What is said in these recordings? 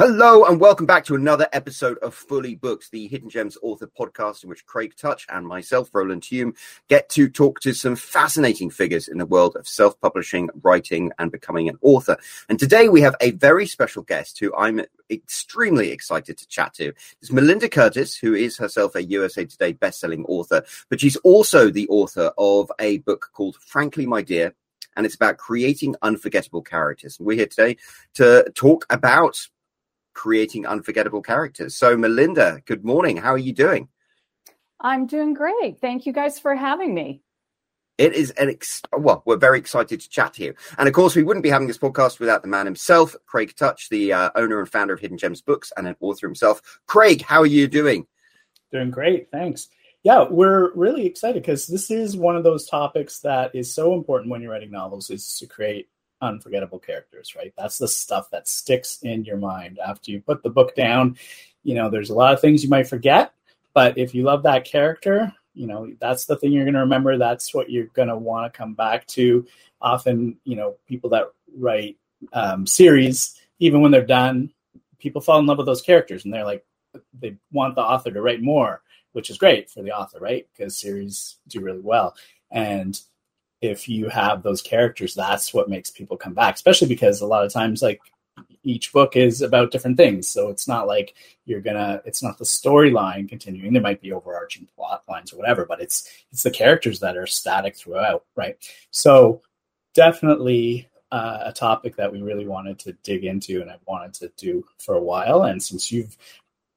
Hello and welcome back to another episode of Fully Booked, the Hidden Gems author podcast in which Craig Touch and myself, Roland Hume, get to talk to some fascinating figures in the world of self-publishing, writing, and becoming an author. And today we have a very special guest who I'm extremely excited to chat to. It's Melinda Curtis, who is herself a USA Today best-selling author, but she's also the author of a book called Frankly My Dear, and it's about creating unforgettable characters. And we're here today to talk about creating unforgettable characters. So, Melinda, good morning. How are you doing? I'm doing great. Thank you guys for having me. It is an ex- well, we're very excited to chat to you. And of course, we wouldn't be having this podcast without the man himself, Craig Touch, the uh, owner and founder of Hidden Gems Books and an author himself. Craig, how are you doing? Doing great. Thanks. Yeah, we're really excited because this is one of those topics that is so important when you're writing novels is to create unforgettable characters, right? That's the stuff that sticks in your mind after you put the book down. You know, there's a lot of things you might forget, but if you love that character, you know, that's the thing you're going to remember. That's what you're going to want to come back to. Often, you know, people that write um, series, even when they're done, people fall in love with those characters and they're like, they want the author to write more, which is great for the author, right? Because series do really well. And if you have those characters, that's what makes people come back, especially because a lot of times, like, each book is about different things. So it's not like you're gonna, it's not the storyline continuing. There might be overarching plot lines or whatever, but it's, it's the characters that are static throughout, right? So definitely uh, a topic that we really wanted to dig into and I've wanted to do for a while. And since you've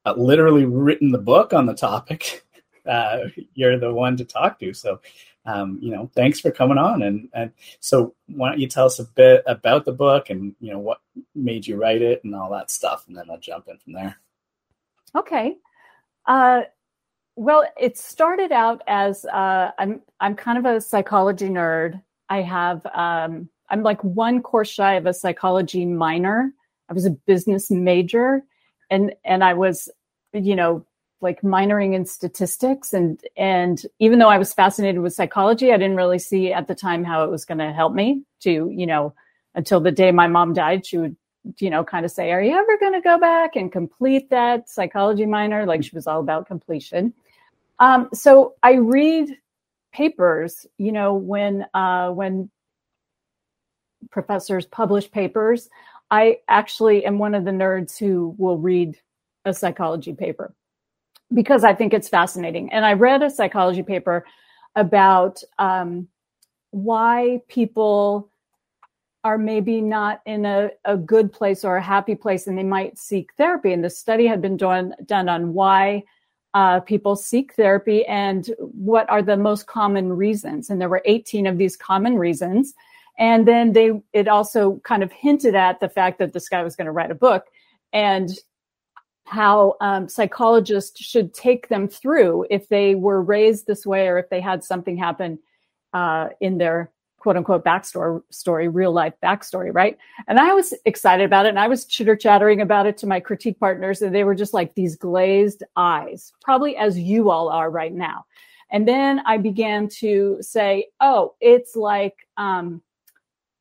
uh, literally written the book on the topic, uh, you're the one to talk to. So um, you know, thanks for coming on. And, and so why don't you tell us a bit about the book and, you know, what made you write it and all that stuff. And then I'll jump in from there. Okay. Uh, well, it started out as uh, I'm I'm kind of a psychology nerd. I have um, I'm like one course shy of a psychology minor. I was a business major, and and I was, you know, like minoring in statistics and and even though I was fascinated with psychology, I didn't really see at the time how it was going to help me to, you know, until the day my mom died, she would, you know, kind of say, "Are you ever going to go back and complete that psychology minor?" Like she was all about completion. Um, so I read papers, you know, when uh, when professors publish papers, I actually am one of the nerds who will read a psychology paper because I think it's fascinating. And I read a psychology paper about um, why people are maybe not in a, a good place or a happy place and they might seek therapy. And the study had been done, done on why uh, people seek therapy and what are the most common reasons. And there were 18 of these common reasons. And then they, it also kind of hinted at the fact that this guy was going to write a book. And how um, psychologists should take them through if they were raised this way or if they had something happen uh, in their quote unquote backstory story, real life backstory, right? And I was excited about it and I was chitter chattering about it to my critique partners and they were just like these glazed eyes, probably as you all are right now. And then I began to say, oh, it's like um,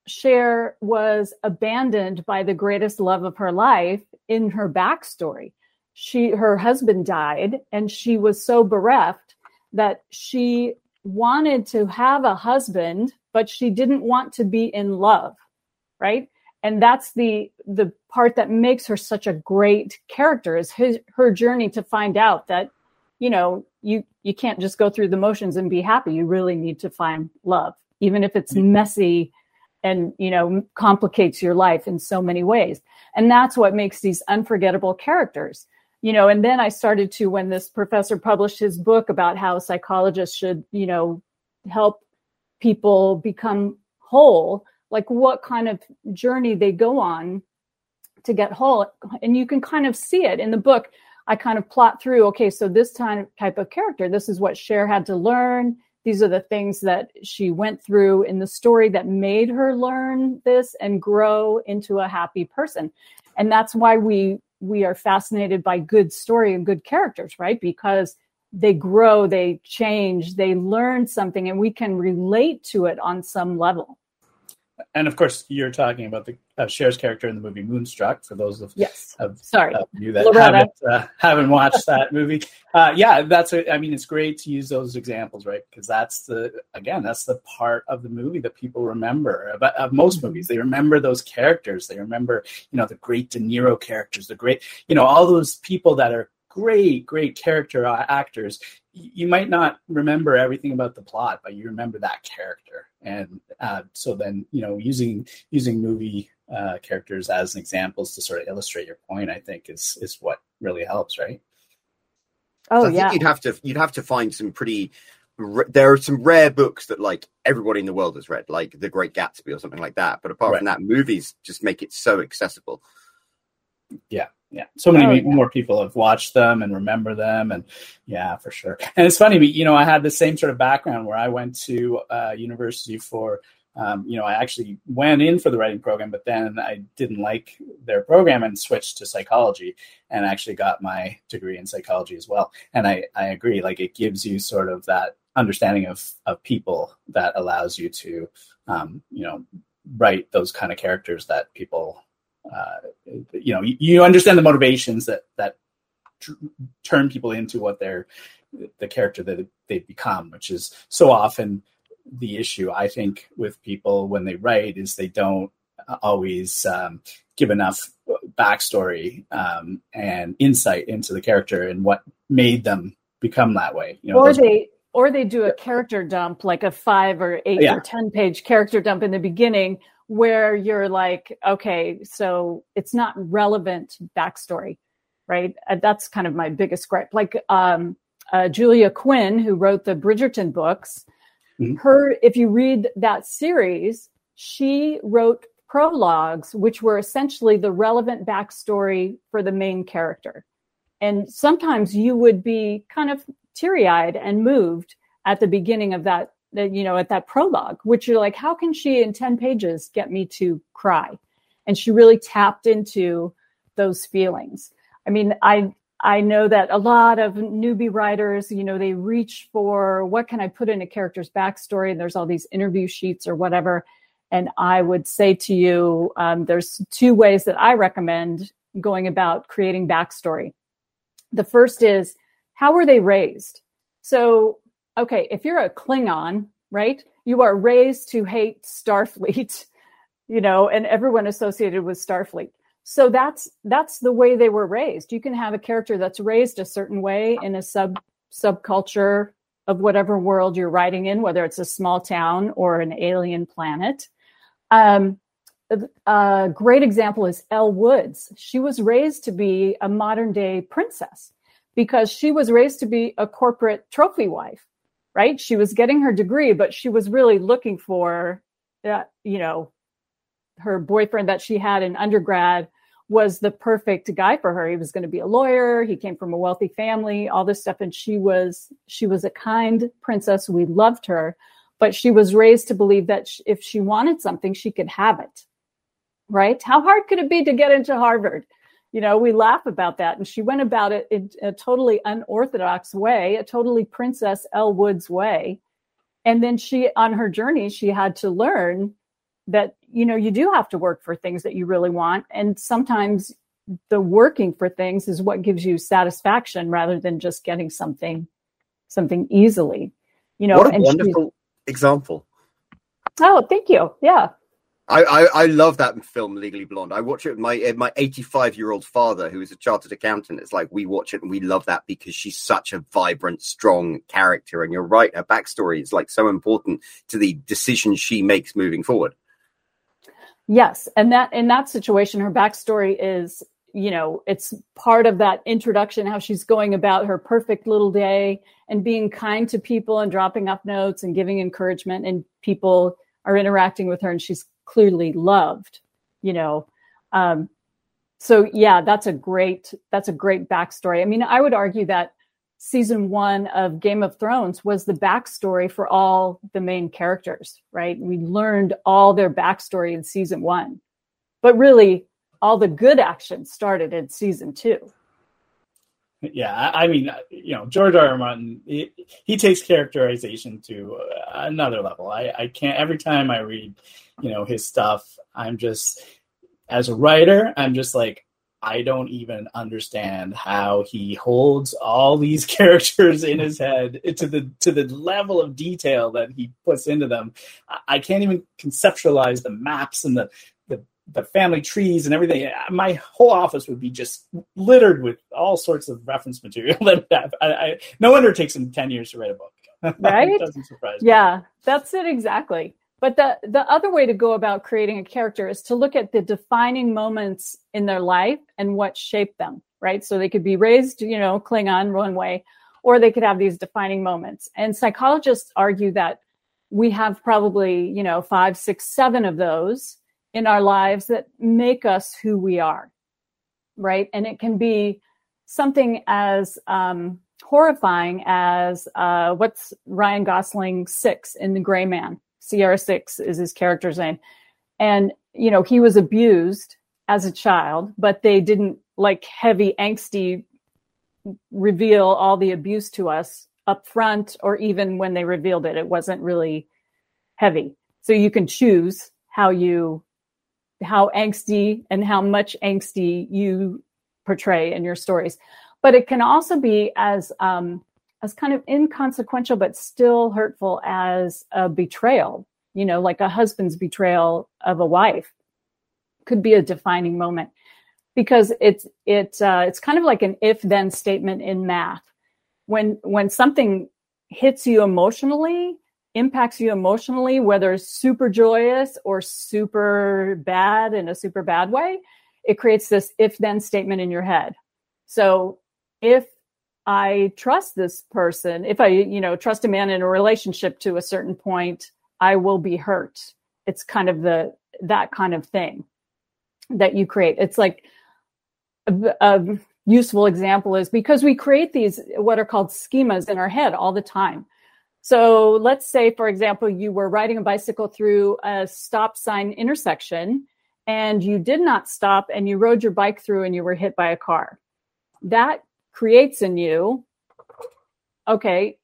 Cher was abandoned by the greatest love of her life in her backstory. She her husband died and she was so bereft that she wanted to have a husband but she didn't want to be in love right? And that's the the part that makes her such a great character is his, her journey to find out that you know you you can't just go through the motions and be happy. You really need to find love even if it's messy and you know complicates your life in so many ways and that's what makes these unforgettable characters you know, and then I started to, when this professor published his book about how psychologists should, you know, help people become whole, like what kind of journey they go on to get whole. And you can kind of see it in the book. I kind of plot through, okay, so this time, type of character, this is what Cher had to learn. These are the things that she went through in the story that made her learn this and grow into a happy person. And that's why we we are fascinated by good story and good characters, right? Because they grow, they change, they learn something, and we can relate to it on some level. And of course, you're talking about the uh, Cher's character in the movie Moonstruck. For those of yes, of, sorry, of you that Loretta. haven't uh, haven't watched that movie, uh, yeah, that's. A, I mean, it's great to use those examples, right? Because that's the again, that's the part of the movie that people remember of, of most mm-hmm. movies. They remember those characters. They remember, you know, the great De Niro characters, the great, you know, all those people that are great, great character actors. You might not remember everything about the plot, but you remember that character and uh, so then you know using using movie uh, characters as examples to sort of illustrate your point, I think is is what really helps, right? Oh so I yeah, think you'd have to you'd have to find some pretty. There are some rare books that like everybody in the world has read, like The Great Gatsby or something like that. But apart right. from that, movies just make it so accessible. Yeah, yeah. So many oh, yeah. more people have watched them and remember them and yeah for sure. And it's funny you know i had the same sort of background where i went to uh, university for um, you know i actually went in for the writing program but then i didn't like their program and switched to psychology and actually got my degree in psychology as well. And i i agree like it gives you sort of that understanding of of people that allows you to um, you know write those kind of characters that people uh, you know, you, you, understand the motivations that that tr- turn people into what they're the character that they've become, which is so often the issue I think with people when they write is they don't always um, give enough backstory um, and insight into the character and what made them become that way. You know, or they or they do a character dump, like a five or eight yeah. or ten page character dump in the beginning, where you're like, okay, so it's not relevant backstory, right? Uh, that's kind of my biggest gripe. Like um, uh, Julia Quinn, who wrote the Bridgerton books, mm-hmm. her, if you read that series, she wrote prologues, which were essentially the relevant backstory for the main character. And sometimes you would be kind of teary eyed and moved at the beginning of that that you know at that prologue which you're like how can she in 10 pages get me to cry? And she really tapped into those feelings. I mean i i know that a lot of newbie writers you know they reach for what can i put in a character's backstory and there's all these interview sheets or whatever. And i would say to you um, there's two ways that i recommend going about creating backstory. The first is how were they raised? So okay, if you're a Klingon, right, you are raised to hate Starfleet, you know, and everyone associated with Starfleet. So that's that's the way they were raised. You can have a character that's raised a certain way in a sub subculture of whatever world you're writing in, whether it's a small town or an alien planet. Um, a great example is Elle Woods. She was raised to be a modern day princess because she was raised to be a corporate trophy wife right? She was getting her degree, but she was really looking for that, you know, her boyfriend that she had in undergrad was the perfect guy for her. He was going to be a lawyer. He came from a wealthy family, all this stuff. And she was, she was a kind princess. We loved her, but she was raised to believe that if she wanted something, she could have it. Right? How hard could it be to get into Harvard? You know, we laugh about that. And she went about it in a totally unorthodox way, a totally Princess Elle Woods way. And then she, on her journey, she had to learn that, you know, you do have to work for things that you really want. And sometimes the working for things is what gives you satisfaction rather than just getting something, something easily, you know. What a wonderful example. Oh, thank you. Yeah. I, I, I, love that film Legally Blonde. I watch it with my eh, my 85 year old father, who is a chartered accountant. It's like we watch it and we love that because she's such a vibrant, strong character. And you're right, her backstory is like so important to the decisions she makes moving forward. Yes, and that in that situation, her backstory is you know it's part of that introduction how she's going about her perfect little day and being kind to people and dropping off notes and giving encouragement and people are interacting with her and she's clearly loved, you know. Um, so yeah, that's a great that's a great backstory. I mean, I would argue that season one of Game of Thrones was the backstory for all the main characters, right? We learned all their backstory in season one, but really all the good action started in season two. Yeah, I mean, you know, George R. R. Martin, he, he takes characterization to another level. I, I can't, every time I read, you know, his stuff, I'm just, as a writer, I'm just like, I don't even understand how he holds all these characters in his head to the to the level of detail that he puts into them. I can't even conceptualize the maps and the the, family trees and everything. My whole office would be just littered with all sorts of reference material that I, I, no wonder it takes him ten years to write a book. Right? doesn't surprise me. Yeah, that's it exactly. But the, the other way to go about creating a character is to look at the defining moments in their life and what shaped them, right? So they could be raised, you know, Klingon one way, or they could have these defining moments. And psychologists argue that we have probably, you know, five, six, seven of those in our lives that make us who we are, right? And it can be something as um, horrifying as uh, what's Ryan Gosling six in The Gray Man Sierra Six is his character's name. And, you know, he was abused as a child, but they didn't like heavy, angsty reveal all the abuse to us up front or even when they revealed it. It wasn't really heavy. So you can choose how you, how angsty and how much angsty you portray in your stories. But it can also be as um, as kind of inconsequential but still hurtful as a betrayal you know like a husband's betrayal of a wife could be a defining moment because it's it uh, it's kind of like an if then statement in math when when something hits you emotionally impacts you emotionally whether super joyous or super bad in a super bad way it creates this if then statement in your head so if I trust this person, if I, you know, trust a man in a relationship to a certain point, I will be hurt. It's kind of the, that kind of thing that you create. It's like a, a useful example is because we create these, what are called schemas in our head all the time. So let's say, for example, you were riding a bicycle through a stop sign intersection and you did not stop and you rode your bike through and you were hit by a car. That creates in you, okay,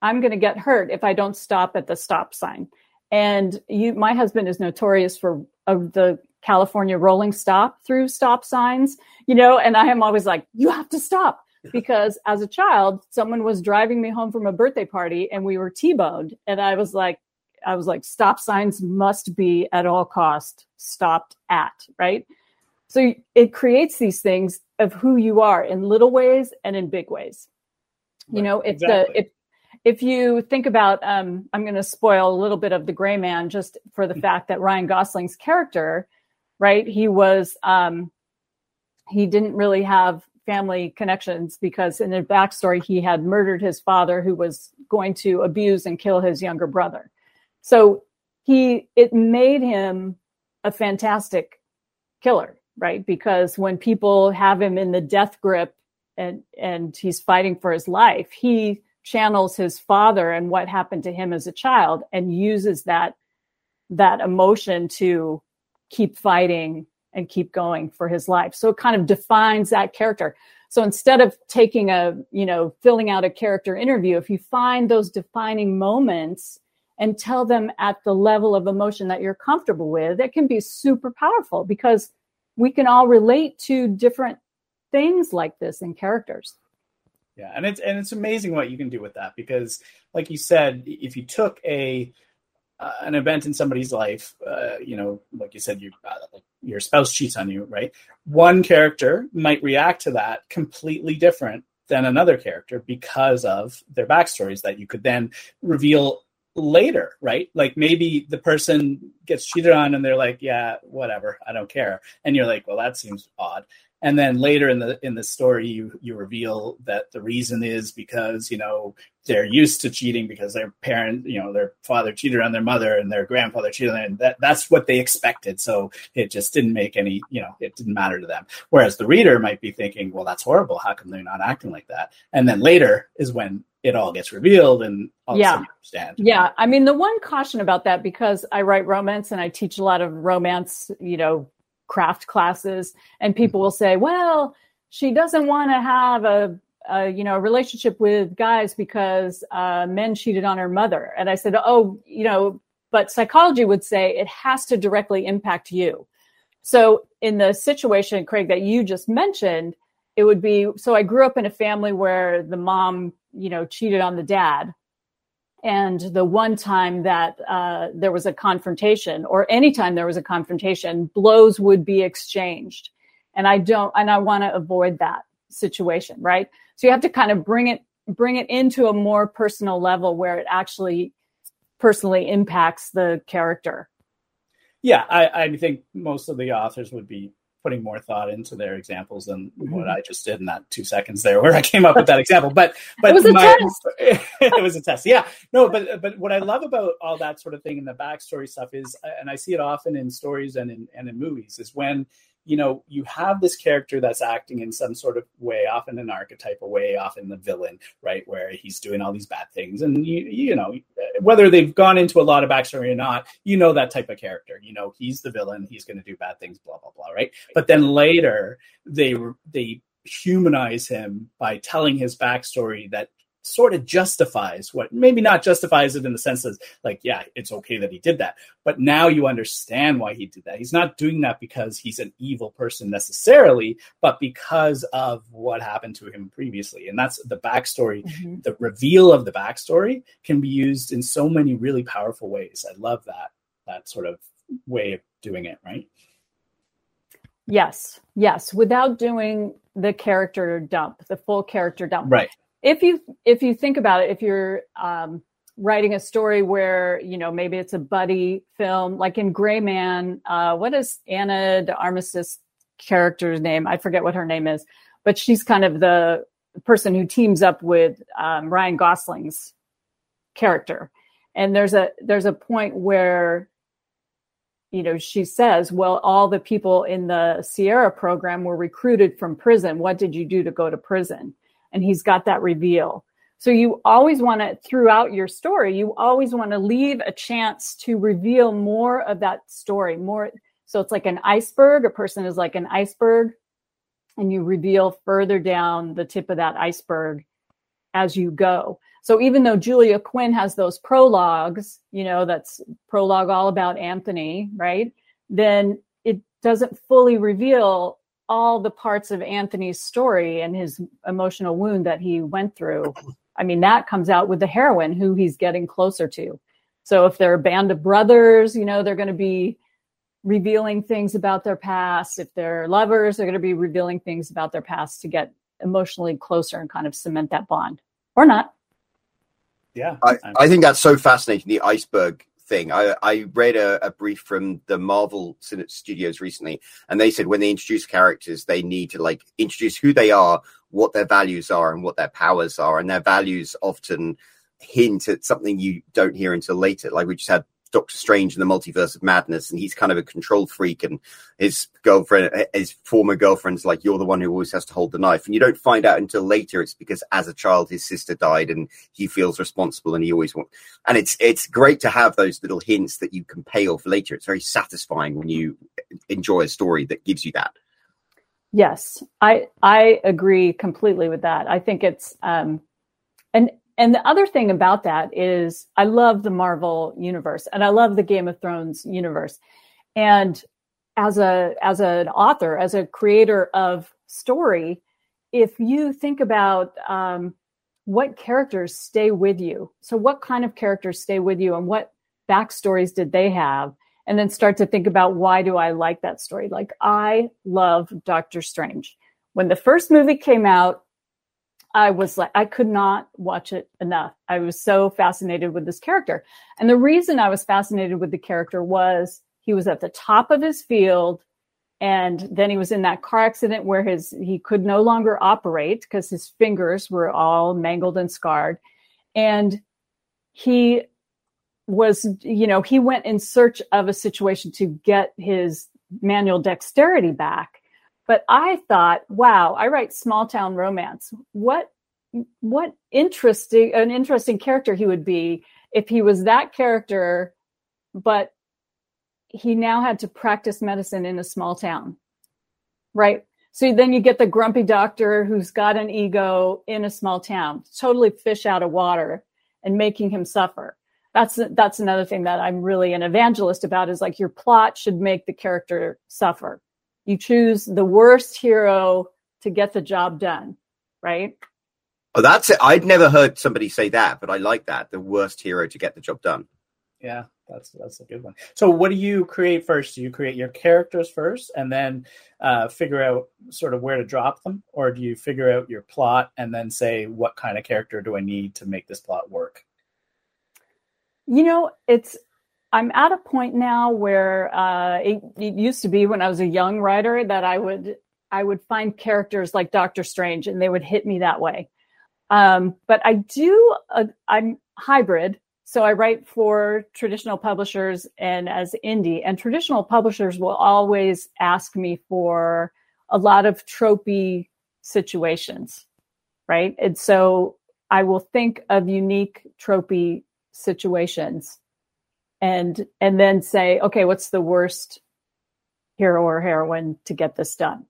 I'm going to get hurt if I don't stop at the stop sign. And you, my husband is notorious for the California rolling stop through stop signs, you know, and I am always like, you have to stop because as a child, someone was driving me home from a birthday party and we were T-boned. And I was like, I was like, stop signs must be at all cost stopped at, right? So it creates these things of who you are in little ways and in big ways. Right. You know, if exactly. the if if you think about um, I'm going to spoil a little bit of the gray man just for the mm-hmm. fact that Ryan Gosling's character, right? He was um, he didn't really have family connections because in the backstory he had murdered his father who was going to abuse and kill his younger brother. So he it made him a fantastic killer right? Because when people have him in the death grip and and he's fighting for his life, he channels his father and what happened to him as a child and uses that that emotion to keep fighting and keep going for his life. So it kind of defines that character. So instead of taking a, you know, filling out a character interview, if you find those defining moments and tell them at the level of emotion that you're comfortable with, it can be super powerful because we can all relate to different things like this in characters. Yeah, and it's and it's amazing what you can do with that because, like you said, if you took a uh, an event in somebody's life, uh, you know, like you said, you uh, your spouse cheats on you, right? One character might react to that completely different than another character because of their backstories that you could then reveal later, right? Like maybe the person gets cheated on and they're like, yeah, whatever, I don't care. And you're like, well, that seems odd. And then later in the in the story, you you reveal that the reason is because you know they're used to cheating because their parent, you know, their father cheated on their mother and their grandfather cheated. And that that's what they expected. So it just didn't make any, you know, it didn't matter to them. Whereas the reader might be thinking, well, that's horrible. How come they're not acting like that? And then later is when it all gets revealed and all yeah. understand. Yeah. I mean, the one caution about that, because I write romance and I teach a lot of romance, you know, craft classes, and people will say, well, she doesn't want to have a, uh, you know, a relationship with guys because uh, men cheated on her mother. And I said, oh, you know, but psychology would say it has to directly impact you. So in the situation, Craig, that you just mentioned, it would be so I grew up in a family where the mom, you know, cheated on the dad. And the one time that uh, there was a confrontation, or anytime there was a confrontation, blows would be exchanged. And I don't, and I want to avoid that situation, right? So you have to kind of bring it, bring it into a more personal level where it actually personally impacts the character. Yeah, I, I think most of the authors would be putting more thought into their examples than mm-hmm. what I just did in that two seconds there, where I came up with that example. But but it was a my, test. it was a test. Yeah, no, but but what I love about all that sort of thing in the backstory stuff is, and I see it often in stories and in and in movies, is when you know, you have this character that's acting in some sort of way, often an archetypal way, often the villain, right, where he's doing all these bad things, and you, you know, whether they've gone into a lot of backstory or not, you know that type of character. You know, he's the villain, he's going to do bad things, blah blah blah, right? But then later they they humanize him by telling his backstory that sort of justifies what maybe not justifies it in the sense of like yeah it's okay that he did that but now you understand why he did that. He's not doing that because he's an evil person necessarily but because of what happened to him previously. And that's the backstory. Mm-hmm. the reveal of the backstory can be used in so many really powerful ways. I love that that sort of way of doing it right? Yes yes without doing the character dump the full character dump. Right if you if you think about it, if you're um, writing a story where you know maybe it's a buddy film, like in Gray Man, uh, what is Ana de Armas's character's name? I forget what her name is, but she's kind of the person who teams up with um, Ryan Gosling's character. And there's a there's a point where you know she says, "Well, all the people in the Sierra program were recruited from prison. What did you do to go to prison?" And he's got that reveal. So you always want to, throughout your story, you always want to leave a chance to reveal more of that story. More, so it's like an iceberg. A person is like an iceberg, and you reveal further down the tip of that iceberg as you go. So even though Julia Quinn has those prologues, you know, that's prologue all about Anthony, right? Then it doesn't fully reveal all the parts of Anthony's story and his emotional wound that he went through. I mean, that comes out with the heroine who he's getting closer to. So if they're a band of brothers, you know, they're going to be revealing things about their past. If they're lovers, they're going to be revealing things about their past to get emotionally closer and kind of cement that bond or not. Yeah. I, I think that's so fascinating. The iceberg thing. I, I read a, a, brief from the Marvel Studios recently, and they said when they introduce characters, they need to like introduce who they are, what their values are, and what their powers are. And their values often hint at something you don't hear until later. Like we just had Doctor Strange in the Multiverse of Madness, and he's kind of a control freak, and his girlfriend, his former girlfriend's like, "You're the one who always has to hold the knife," and you don't find out until later. It's because as a child, his sister died, and he feels responsible, and he always wants. And it's it's great to have those little hints that you can pay off later. It's very satisfying when you enjoy a story that gives you that. Yes, I I agree completely with that. I think it's um, and and the other thing about that is I love the Marvel universe and I love the Game of Thrones universe. And as a as an author, as a creator of story, if you think about um, what characters stay with you, so what kind of characters stay with you, and what backstories did they have, and then start to think about why do I like that story? Like I love Doctor Strange. When the first movie came out, I was like, I could not watch it enough. I was so fascinated with this character. And the reason I was fascinated with the character was he was at the top of his field. And then he was in that car accident where his he could no longer operate because his fingers were all mangled and scarred. And he was, you know, he went in search of a situation to get his manual dexterity back but I thought, wow, I write small town romance. What what interesting an interesting character he would be if he was that character, but he now had to practice medicine in a small town. Right? So then you get the grumpy doctor who's got an ego in a small town, totally fish out of water and making him suffer. That's that's another thing that I'm really an evangelist about is like your plot should make the character suffer. You choose the worst hero to get the job done, right? Oh, that's it. I'd never heard somebody say that, but I like that. The worst hero to get the job done. Yeah, that's that's a good one. So, what do you create first? Do you create your characters first, and then uh, figure out sort of where to drop them, or do you figure out your plot and then say what kind of character do I need to make this plot work? You know, it's I'm at a point now where uh, it, it used to be when I was a young writer that I would I would find characters like Doctor Strange, and they would hit me that way um, but I do, uh, I'm hybrid. So I write for traditional publishers and as indie, and traditional publishers will always ask me for a lot of tropey situations, right? And so I will think of unique tropey situations and and then say, okay, what's the worst hero or heroine to get this done?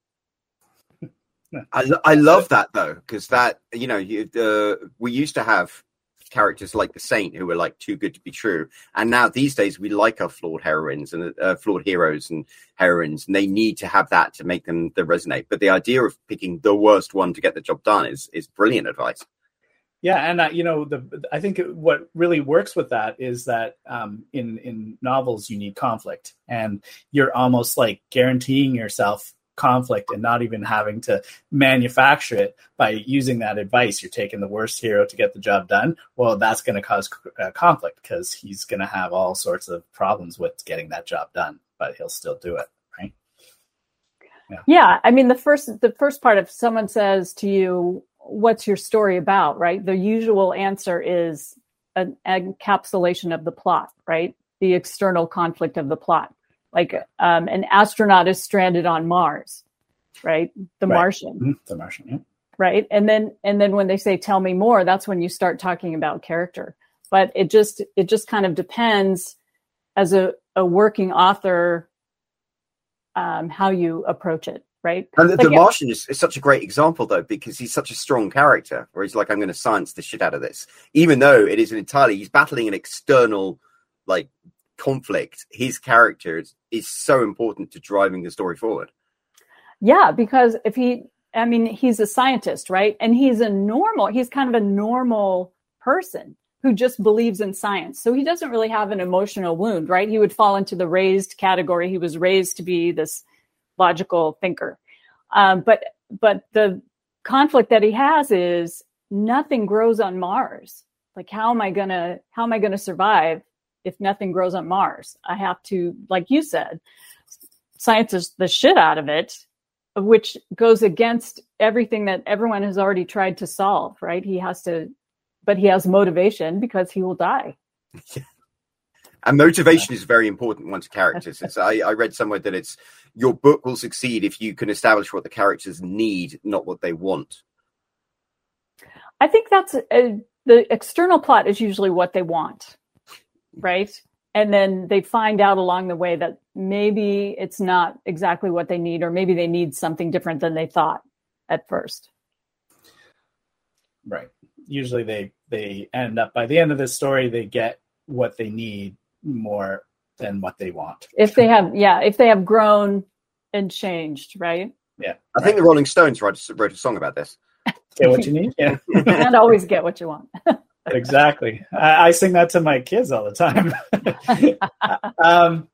I, I love that though because that you know you, uh, we used to have characters like the Saint who were like too good to be true, and now these days we like our flawed heroines and uh, flawed heroes and heroines, and they need to have that to make them the resonate. But the idea of picking the worst one to get the job done is is brilliant advice. Yeah, and uh, you know, the I think what really works with that is that um, in in novels you need conflict, and you're almost like guaranteeing yourself conflict and not even having to manufacture it by using that advice. You're taking the worst hero to get the job done. Well, that's going to cause uh, conflict because he's going to have all sorts of problems with getting that job done, but he'll still do it, right? Yeah. yeah. I mean, the first the first part, if someone says to you, "What's your story about?" Right, the usual answer is an encapsulation of the plot, right? The external conflict of the plot like um, an astronaut is stranded on Mars, right? The right. Martian. Mm-hmm. The Martian, yeah. Right. And then and then when they say tell me more, that's when you start talking about character. But it just it just kind of depends as a, a working author um, how you approach it right? And the, the yeah. Martian is, is, such a great example, though, because he's such a strong character, where he's like, I'm going to science the shit out of this, even though it is an entirely, he's battling an external, like, conflict, his character is, is so important to driving the story forward. Yeah, because if he, I mean, he's a scientist, right? And he's a normal, he's kind of a normal person who just believes in science. So he doesn't really have an emotional wound, right? He would fall into the raised category. He was raised to be this logical thinker. Um, but but the conflict that he has is nothing grows on Mars. Like how am I gonna how am I gonna survive if nothing grows on Mars. I have to, like you said, science is the shit out of it, which goes against everything that everyone has already tried to solve, right? He has to, but he has motivation because he will die. And motivation is very important one to characters. It's, I, I read somewhere that it's your book will succeed if you can establish what the characters need, not what they want. I think that's a, the external plot is usually what they want right? And then they find out along the way that maybe it's not exactly what they need, or maybe they need something different than they thought at first. Right. Usually they they end up by the end of the story they get what they need more than what they want. If they have yeah, if they have grown and changed, right? Yeah. I right. think the Rolling Stones wrote, wrote a song about this. Get what you need. Yeah. and always get what you want exactly. I, I, sing that to my kids all the time. um,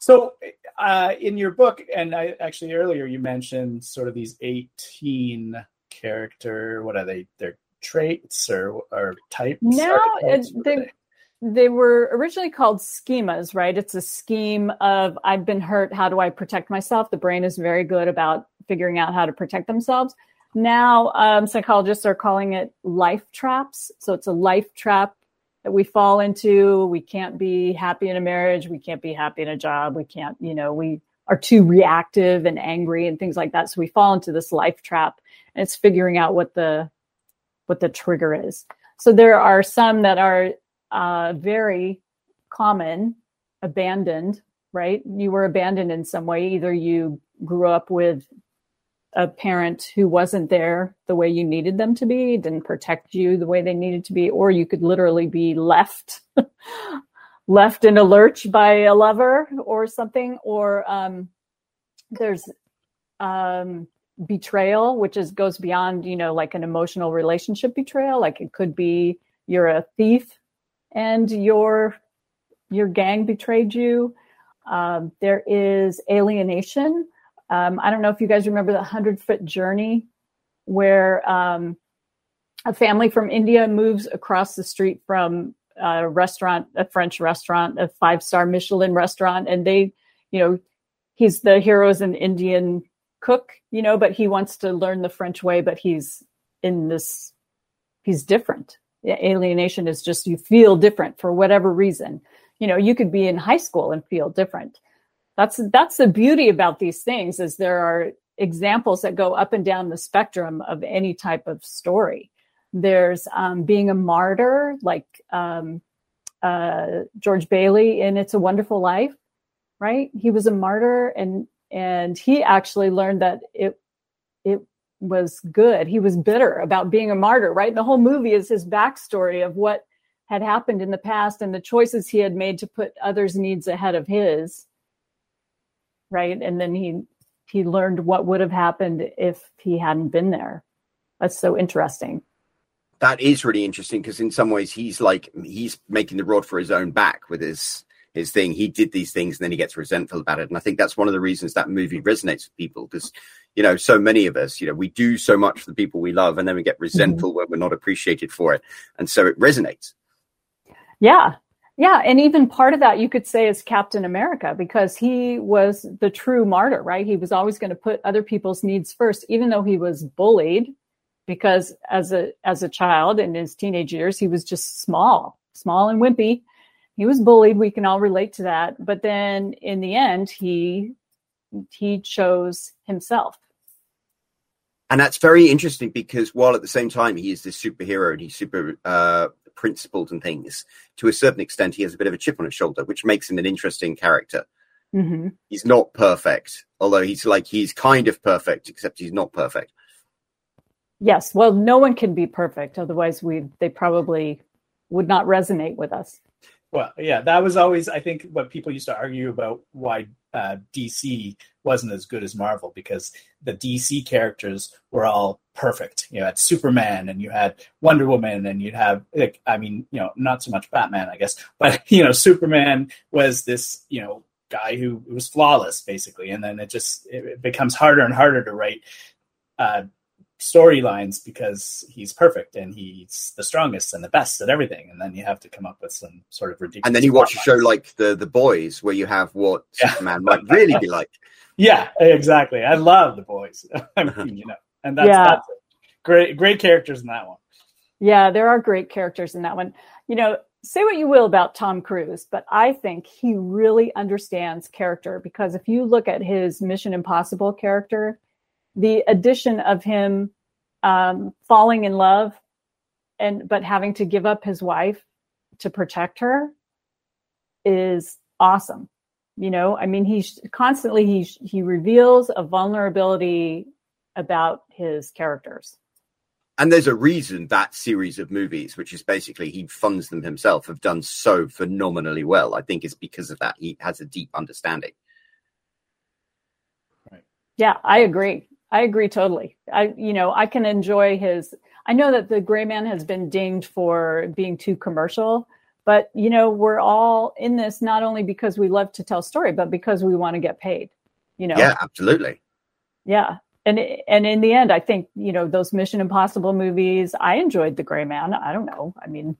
so, uh, in your book, and I actually earlier you mentioned sort of these 18 character, what are they? They're traits or, or types? No, they, they? They were originally called schemas, right? It's a scheme of I've been hurt. How do I protect myself? The brain is very good about figuring out how to protect themselves. Now, um, psychologists are calling it life traps. So it's a life trap that we fall into. We can't be happy in a marriage. We can't be happy in a job. We can't, you know, we are too reactive and angry and things like that. So we fall into this life trap and it's figuring out what the, what the trigger is. So there are some that are uh, very common, abandoned, right? You were abandoned in some way. Either you grew up with a parent who wasn't there the way you needed them to be, didn't protect you the way they needed to be, or you could literally be left left in a lurch by a lover or something, or um, there's um, betrayal, which is goes beyond you know like an emotional relationship betrayal. Like it could be you're a thief and your your gang betrayed you. Um, there is alienation um, I don't know if you guys remember the 100 foot journey where um, a family from India moves across the street from a restaurant, a French restaurant, a five star Michelin restaurant. And they, you know, he's the hero is an Indian cook, you know, but he wants to learn the French way, but he's in this, he's different. Alienation is just you feel different for whatever reason. You know, you could be in high school and feel different. That's that's the beauty about these things is there are examples that go up and down the spectrum of any type of story. There's um, being a martyr like um, uh, george bailey in it's a wonderful life right? He was a martyr and and he actually learned that it it was good he was bitter about being a martyr right the whole movie is his backstory of what had happened in the past and the choices he had made to put others needs ahead of his right? And then he he learned what would have happened if he hadn't been there. That's so interesting. That is really interesting because in some ways he's like he's making the rod for his own back with his his thing. He did these things and then he gets resentful about it. And I think that's one of the reasons that movie resonates with people because you know so many of us you know we do so much for the people we love and then we get resentful mm-hmm. when we're not appreciated for it and so it resonates yeah yeah, and even part of that you could say is Captain America because he was the true martyr, right? He was always going to put other people's needs first, even though he was bullied because as a as a child in his teenage years he was just small, small and wimpy. He was bullied. We can all relate to that. But then in the end, he he chose himself. And that's very interesting because while at the same time he is this superhero and he's super uh, principled and things, to a certain extent, he has a bit of a chip on his shoulder, which makes him an interesting character. Mm-hmm. He's not perfect, although he's like he's kind of perfect, except he's not perfect. Yes, well, no one can be perfect, otherwise we they probably would not resonate with us. Well, yeah, that was always I think what people used to argue about why uh, DC wasn't as good as Marvel because the DC characters were all perfect. You had Superman and you had Wonder Woman and you'd have like I mean, you know, not so much Batman, I guess, but you know, Superman was this, you know, guy who was flawless basically and then it just it becomes harder and harder to write uh, storylines because he's perfect and he's the strongest and the best at everything. And then you have to come up with some sort of ridiculous and then you watch a show like the the boys where you have what yeah. superman might really be like. Yeah exactly. I love the boys. I mean you know and that's, yeah. that's great great characters in that one. Yeah there are great characters in that one. You know say what you will about tom cruise but i think he really understands character because if you look at his mission impossible character the addition of him um, falling in love and but having to give up his wife to protect her is awesome. You know i mean he's constantly he he reveals a vulnerability about his characters. And there's a reason that series of movies which is basically he funds them himself have done so phenomenally well. I think it's because of that. He has a deep understanding. Right. Yeah i agree I agree totally. I, you know, I can enjoy his. I know that the Gray Man has been dinged for being too commercial, but you know, we're all in this not only because we love to tell story, but because we want to get paid. You know. Yeah, absolutely. Yeah, and and in the end, I think you know those Mission Impossible movies. I enjoyed the Gray Man. I don't know. I mean,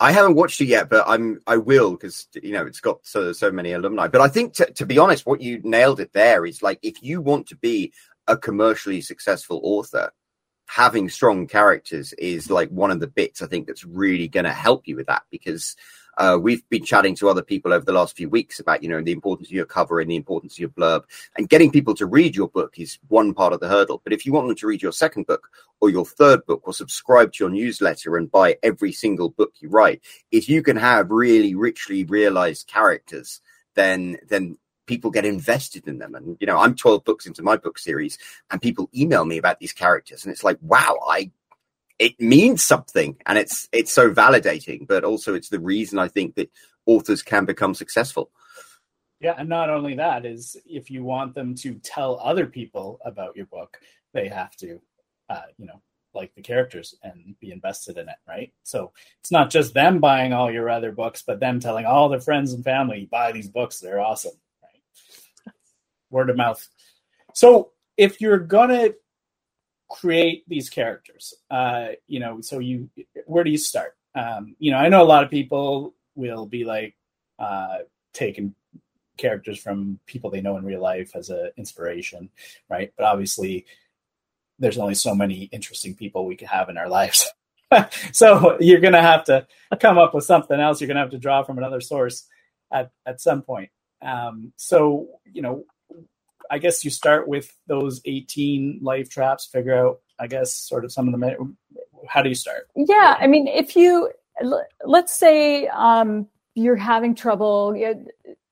I haven't watched it yet, but I'm I will because you know it's got so so many alumni. But I think to, to be honest, what you nailed it there is like if you want to be a commercially successful author, having strong characters is like one of the bits I think that's really going to help you with that because uh, we've been chatting to other people over the last few weeks about you know the importance of your cover and the importance of your blurb. And getting people to read your book is one part of the hurdle. But if you want them to read your second book or your third book or subscribe to your newsletter and buy every single book you write if you can have really richly realized characters then then people get invested in them. And, you know, I'm 12 books into my book series and people email me about these characters. And it's like, wow, I, it means something and it's, it's so validating, but also it's the reason I think that authors can become successful. Yeah, and not only that is if you want them to tell other people about your book, they have to, uh, you know, like the characters and be invested in it, right? So it's not just them buying all your other books, but them telling all their friends and family, buy these books, they're awesome word of mouth. So if you're gonna create these characters, uh, you know, so you where do you start? Um, you know, I know a lot of people will be like uh, taking characters from people they know in real life as an inspiration, right? But obviously, there's only so many interesting people we can have in our lives. so you're going to have to come up with something else. You're going to have to draw from another source at, at some point. Um, so, you know, I guess you start with those 18 life traps, figure out, I guess, sort of some of the, How do you start? Yeah. I mean, if you, let's say um, you're having trouble,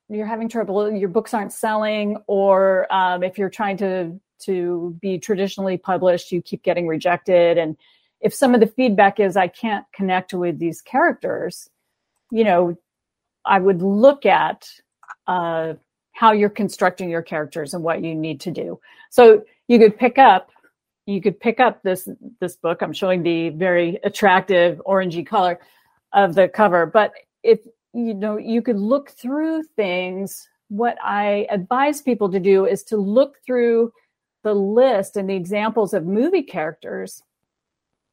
you're having trouble, your books aren't selling, or um, if you're trying to, to be traditionally published, you keep getting rejected. And if some of the feedback is, I can't connect with these characters, you know, I would look at, uh, how you're constructing your characters and what you need to do. So you could pick up you could pick up this this book. I'm showing the very attractive orangey color of the cover, but if you know you could look through things. What I advise people to do is to look through the list and the examples of movie characters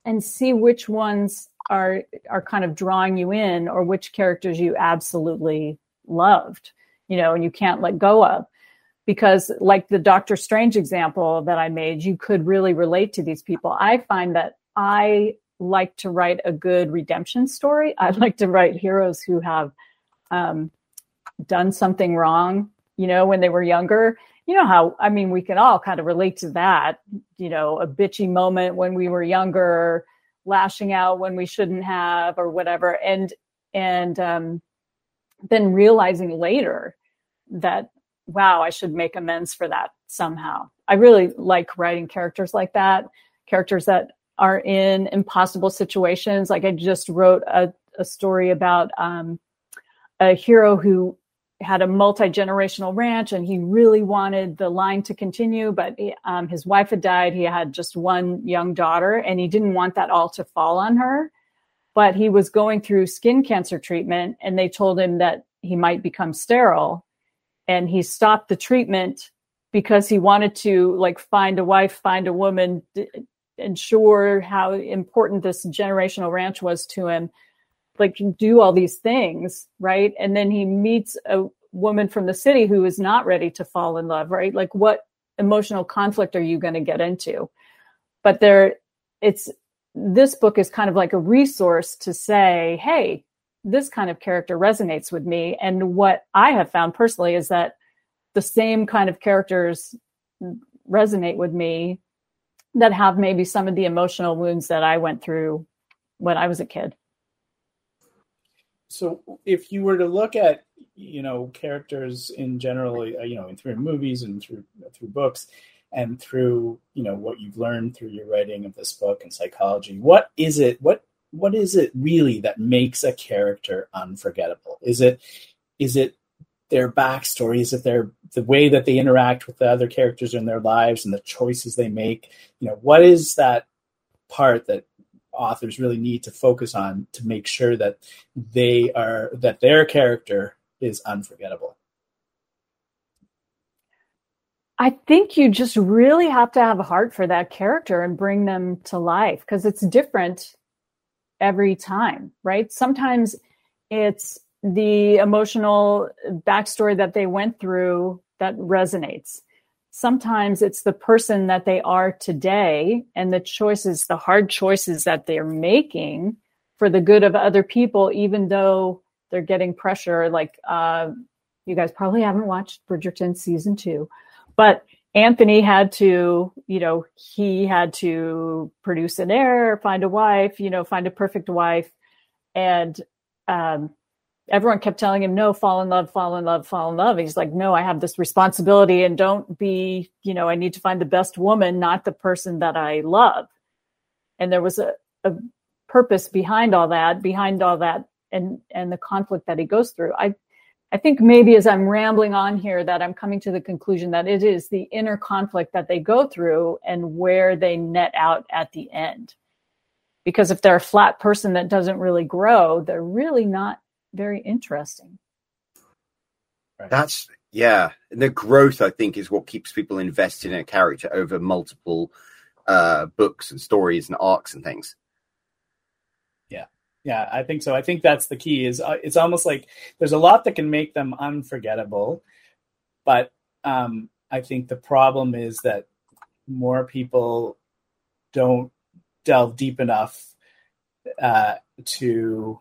and see which ones are are kind of drawing you in or which characters you absolutely loved you know, and you can't let go of. Because, like the Doctor Strange example that I made, you could really relate to these people. I find that I like to write a good redemption story. I like to write heroes who have um, done something wrong, you know, when they were younger. You know how, I mean, we can all kind of relate to that, you know, a bitchy moment when we were younger, lashing out when we shouldn't have, or whatever. And, and, um, then realizing later that wow i should make amends for that somehow. I really like writing characters like that characters that are in impossible situations. Like i just wrote a, a story about um, a hero who had a multi-generational ranch and he really wanted the line to continue but um, his wife had died. He had just one young daughter and he didn't want that all to fall on her. But he was going through skin cancer treatment and they told him that he might become sterile and he stopped the treatment because he wanted to like find a wife, find a woman, d- ensure how important this generational ranch was to him, like do all these things, right? And then he meets a woman from the city who is not ready to fall in love, right? Like what emotional conflict are you going to get into? But there, it's this book is kind of like a resource to say, hey, this kind of character resonates with me. And what I have found personally is that the same kind of characters resonate with me that have maybe some of the emotional wounds that I went through when I was a kid. So, if you were to look at, you know, characters in general, uh, you know, in through movies and through through books, and through you know what you've learned through your writing of this book and psychology, what is it? What what is it really that makes a character unforgettable? Is it is it their backstory? Is it their the way that they interact with the other characters in their lives and the choices they make? You know, what is that part that authors really need to focus on to make sure that they are that their character is unforgettable? I think you just really have to have a heart for that character and bring them to life because it's different every time, right? Sometimes it's the emotional backstory that they went through that resonates. Sometimes it's the person that they are today and the choices, the hard choices that they're making for the good of other people, even though they're getting pressure. Like, uh, you guys probably haven't watched Bridgerton season two, but Anthony had to, you know, he had to produce an heir, find a wife, you know, find a perfect wife. And um, everyone kept telling him, no, fall in love, fall in love, fall in love. He's like, no, I have this responsibility and don't be, you know, I need to find the best woman, not the person that I love. And there was a, a purpose behind all that, behind all that and, and the conflict that he goes through. I, I think maybe as I'm rambling on here that I'm coming to the conclusion that it is the inner conflict that they go through and where they net out at the end. Because if they're a flat person that doesn't really grow, they're really not very interesting. That's yeah. The growth, I think, is what keeps people invested in a character over multiple uh, books and stories and arcs and things. Yeah, I think so. I think that's the key. Is uh, it's almost like there's a lot that can make them unforgettable, but um, I think the problem is that more people don't delve deep enough uh, to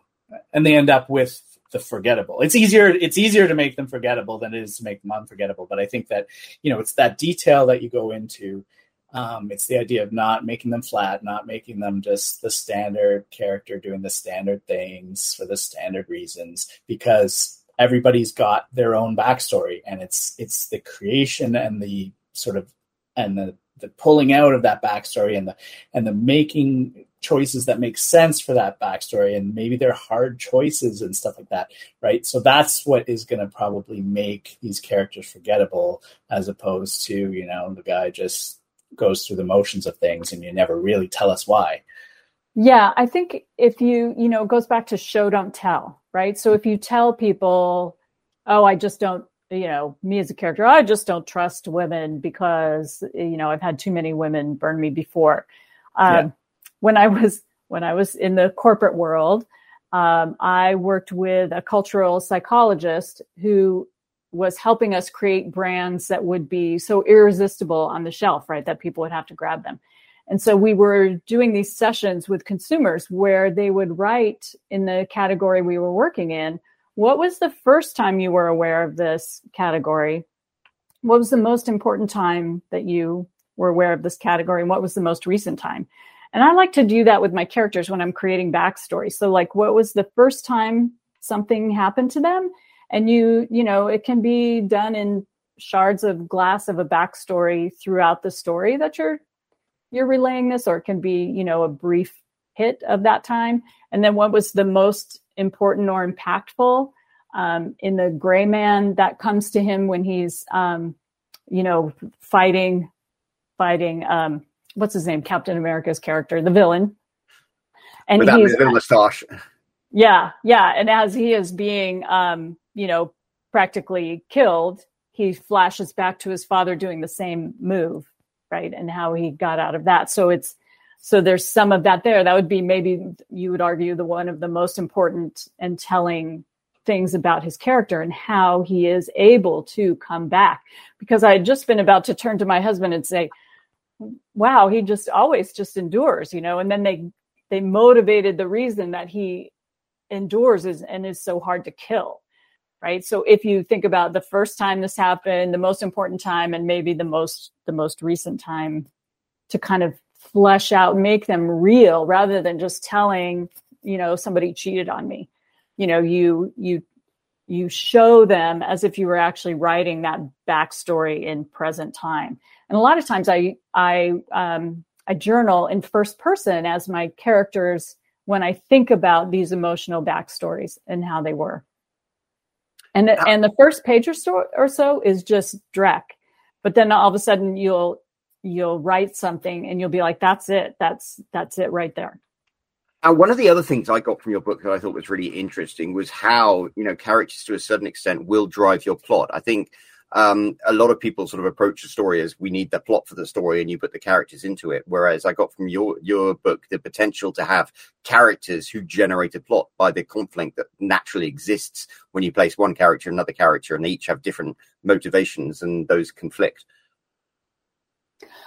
and they end up with the forgettable. It's easier it's easier to make them forgettable than it is to make them unforgettable. But I think that you know it's that detail that you go into. Um, it's the idea of not making them flat, not making them just the standard character doing the standard things for the standard reasons, because everybody's got their own backstory, and it's it's the creation and the sort of and the the pulling out of that backstory and the and the making choices that make sense for that backstory and maybe they're hard choices and stuff like that right? So that's what is going to probably make these characters forgettable as opposed to you know the guy just goes through the motions of things and you never really tell us why. Yeah i think if you you know it goes back to show don't tell right? So if you tell people oh i just don't you know me as a character i just don't trust women because you know i've had too many women burn me before. Um, yeah. when I was when I was in the corporate world, um, I worked with a cultural psychologist who was helping us create brands that would be so irresistible on the shelf, right? That people would have to grab them. And so we were doing these sessions with consumers where they would write in the category we were working in, what was the first time you were aware of this category? What was the most important time that you were aware of this category? And what was the most recent time? And I like to do that with my characters when I'm creating backstory. So like what was the first time something happened to them? And you, you know, it can be done in shards of glass of a backstory throughout the story that you're you're relaying this, or it can be, you know, a brief hit of that time. And then what was the most important or impactful um, in the gray man that comes to him when he's um, you know, fighting fighting um, what's his name? Captain America's character, the villain. And Without he's the mustache. Yeah, yeah. And as he is being, um, you know, practically killed, he flashes back to his father doing the same move, right? And how he got out of that. So it's so there's some of that there. That would be maybe you would argue the one of the most important and telling things about his character and how he is able to come back. Because I had just been about to turn to my husband and say, wow, he just always just endures, you know, and then they they motivated the reason that he endures is and is so hard to kill. Right. So if you think about the first time this happened, the most important time, and maybe the most the most recent time to kind of flesh out, make them real rather than just telling, you know, somebody cheated on me. You know, you you you show them as if you were actually writing that backstory in present time. And a lot of times I I um, I journal in first person as my characters when I think about these emotional backstories and how they were. And the, and the first page or so, or so is just Drek, but then all of a sudden you'll you'll write something and you'll be like, that's it, that's that's it right there. And one of the other things I got from your book that I thought was really interesting was how you know characters to a certain extent will drive your plot. I think um, a lot of people sort of approach the story as we need the plot for the story and you put the characters into it. Whereas I got from your your book the potential to have characters who generate a plot by the conflict that naturally exists when you place one character another character and they each have different motivations and those conflict.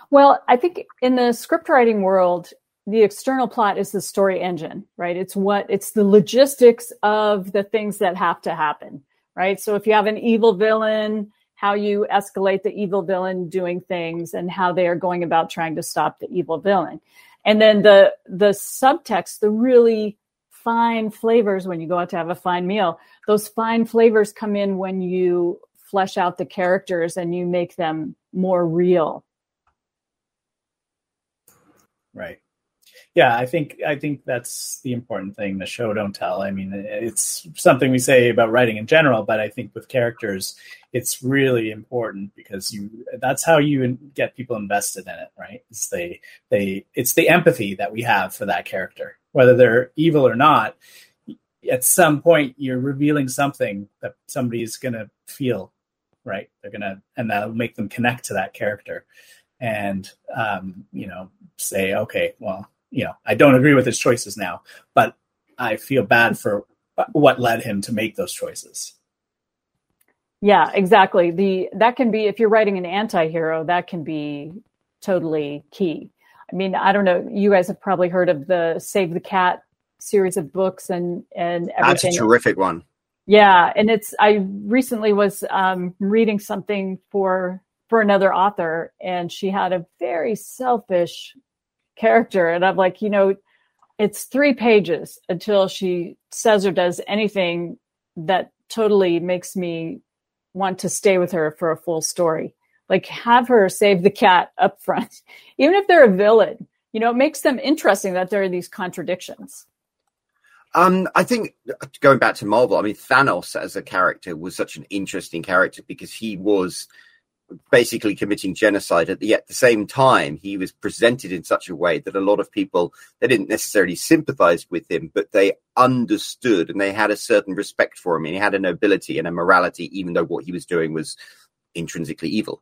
Well, I think in the script writing world, the external plot is the story engine, right? It's what it's the logistics of the things that have to happen, right? So if you have an evil villain, how you escalate the evil villain doing things and how they are going about trying to stop the evil villain. And then the the subtext, the really fine flavors when you go out to have a fine meal. Those fine flavors come in when you flesh out the characters and you make them more real. Right. Yeah, I think I think that's the important thing. The show don't tell. I mean, it's something we say about writing in general, but I think with characters, it's really important because you that's how you get people invested in it, right? It's they they it's the empathy that we have for that character, whether they're evil or not. At some point, you're revealing something that somebody's gonna feel, right? They're gonna, and that'll make them connect to that character, and um, you know, say, okay, well, you know, I don't agree with his choices now, but I feel bad for what led him to make those choices. Yeah, exactly. The that can be if you're writing an anti-hero, that can be totally key. I mean, I don't know, you guys have probably heard of the Save the Cat series of books and and everything. That's a terrific one. Yeah, and it's I recently was um, reading something for for another author and she had a very selfish character. And I'm like, you know, it's three pages until she says or does anything that totally makes me want to stay with her for a full story. Like have her save the cat up front, even if they're a villain. You know, it makes them interesting that there are these contradictions. Um, I think going back to Marvel, I mean Thanos as a character was such an interesting character because he was basically committing genocide. At the, at the same time he was presented in such a way that a lot of people they didn't necessarily sympathize with him but they understood and they had a certain respect for him. And he had a nobility and a morality even though what he was doing was intrinsically evil.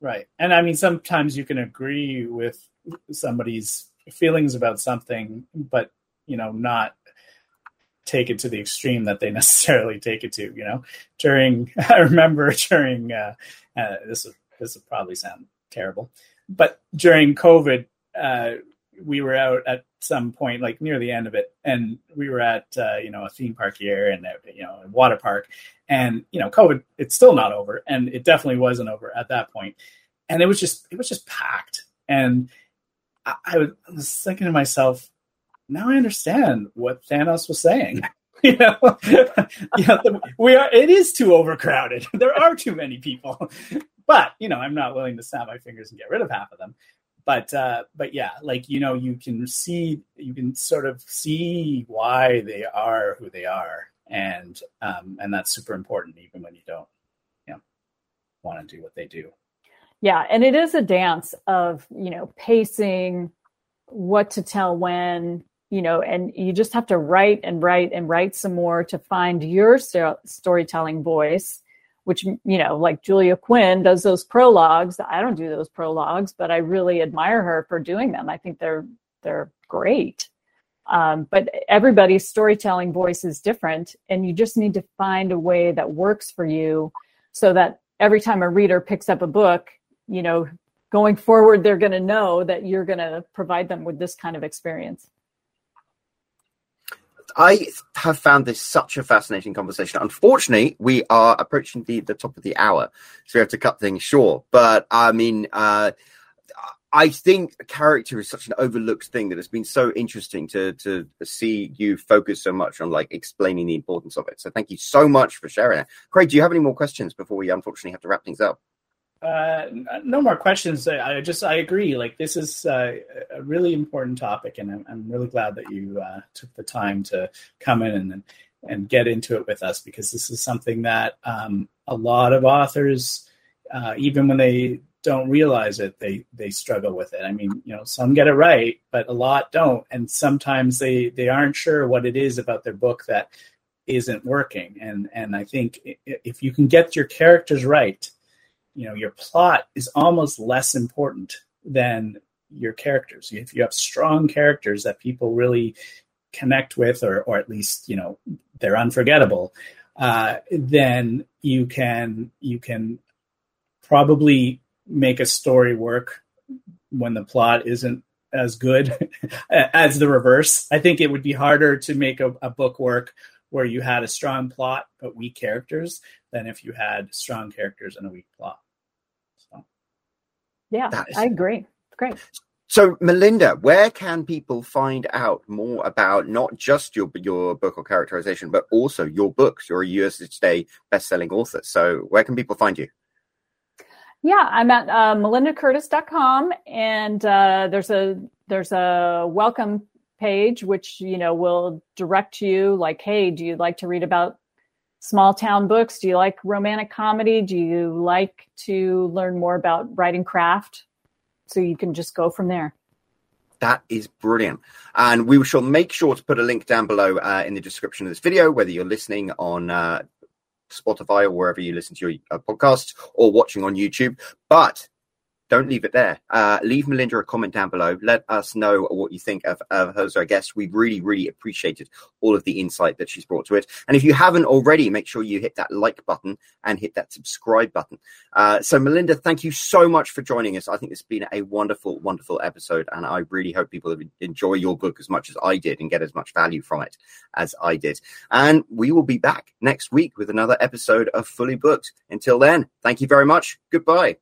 Right. And i mean sometimes you can agree with somebody's feelings about something but you know not take it to the extreme that they necessarily take it to. You know, during I remember during uh, uh, this this will probably sound terrible, but during COVID, uh, we were out at some point, like near the end of it, and we were at uh, you know a theme park here and you know a water park, and you know COVID, it's still not over, and it definitely wasn't over at that point, and it was just it was just packed, and I, I was thinking to myself, now I understand what Thanos was saying. you know, we are. It is too overcrowded. There are too many people. But you know, I'm not willing to snap my fingers and get rid of half of them. But uh, but yeah, like you know, you can see, you can sort of see why they are who they are, and um, and that's super important, even when you don't, you know, want to do what they do. Yeah, and it is a dance of you know pacing, what to tell when, you know, and you just have to write and write and write some more to find your st- storytelling voice, which, you know, like Julia Quinn does those prologues. I don't do those prologues, but I really admire her for doing them. I think they're, they're great. Um, but everybody's storytelling voice is different, and you just need to find a way that works for you so that every time a reader picks up a book, you know, going forward, they're going to know that you're going to provide them with this kind of experience. I have found this such a fascinating conversation. Unfortunately, we are approaching the, the top of the hour, so we have to cut things short. But I mean, uh, I think character is such an overlooked thing that it's been so interesting to to see you focus so much on like explaining the importance of it. So thank you so much for sharing it. Craig, do you have any more questions before we unfortunately have to wrap things up? Uh, no more questions. I just I agree. Like this is uh, a really important topic, and I'm, I'm really glad that you uh, took the time to come in and and get into it with us because this is something that um, a lot of authors, uh, even when they don't realize it, they they struggle with it. I mean, you know, some get it right, but a lot don't, and sometimes they they aren't sure what it is about their book that isn't working. And and I think if you can get your characters right you know your plot is almost less important than your characters. If you have strong characters that people really connect with or or at least you know they're unforgettable uh, then you can you can probably make a story work when the plot isn't as good as the reverse. I think it would be harder to make a, a book work where you had a strong plot but weak characters than if you had strong characters and a weak plot yeah, is, I agree. Great. So, Melinda, where can people find out more about not just your your book or characterization, but also your books? You're a USA Today best-selling author. So, where can people find you? Yeah, I'm at uh, melindacurtis.com, and uh, there's a there's a welcome page which you know will direct you like, hey, do you like to read about small town books? Do you like romantic comedy? Do you like to learn more about writing craft? So you can just go from there. That is brilliant. And we shall make sure to put a link down below uh, in the description of this video, whether you're listening on uh, Spotify or wherever you listen to your uh, podcasts or watching on YouTube. But don't leave it there. Uh, leave Melinda a comment down below. Let us know what you think of, of her as our guest. We really, really appreciated all of the insight that she's brought to it. And if you haven't already, make sure you hit that like button and hit that subscribe button. Uh, so, Melinda, thank you so much for joining us. I think it's been a wonderful, wonderful episode. And I really hope people enjoy your book as much as I did and get as much value from it as I did. And we will be back next week with another episode of Fully Booked. Until then, thank you very much. Goodbye.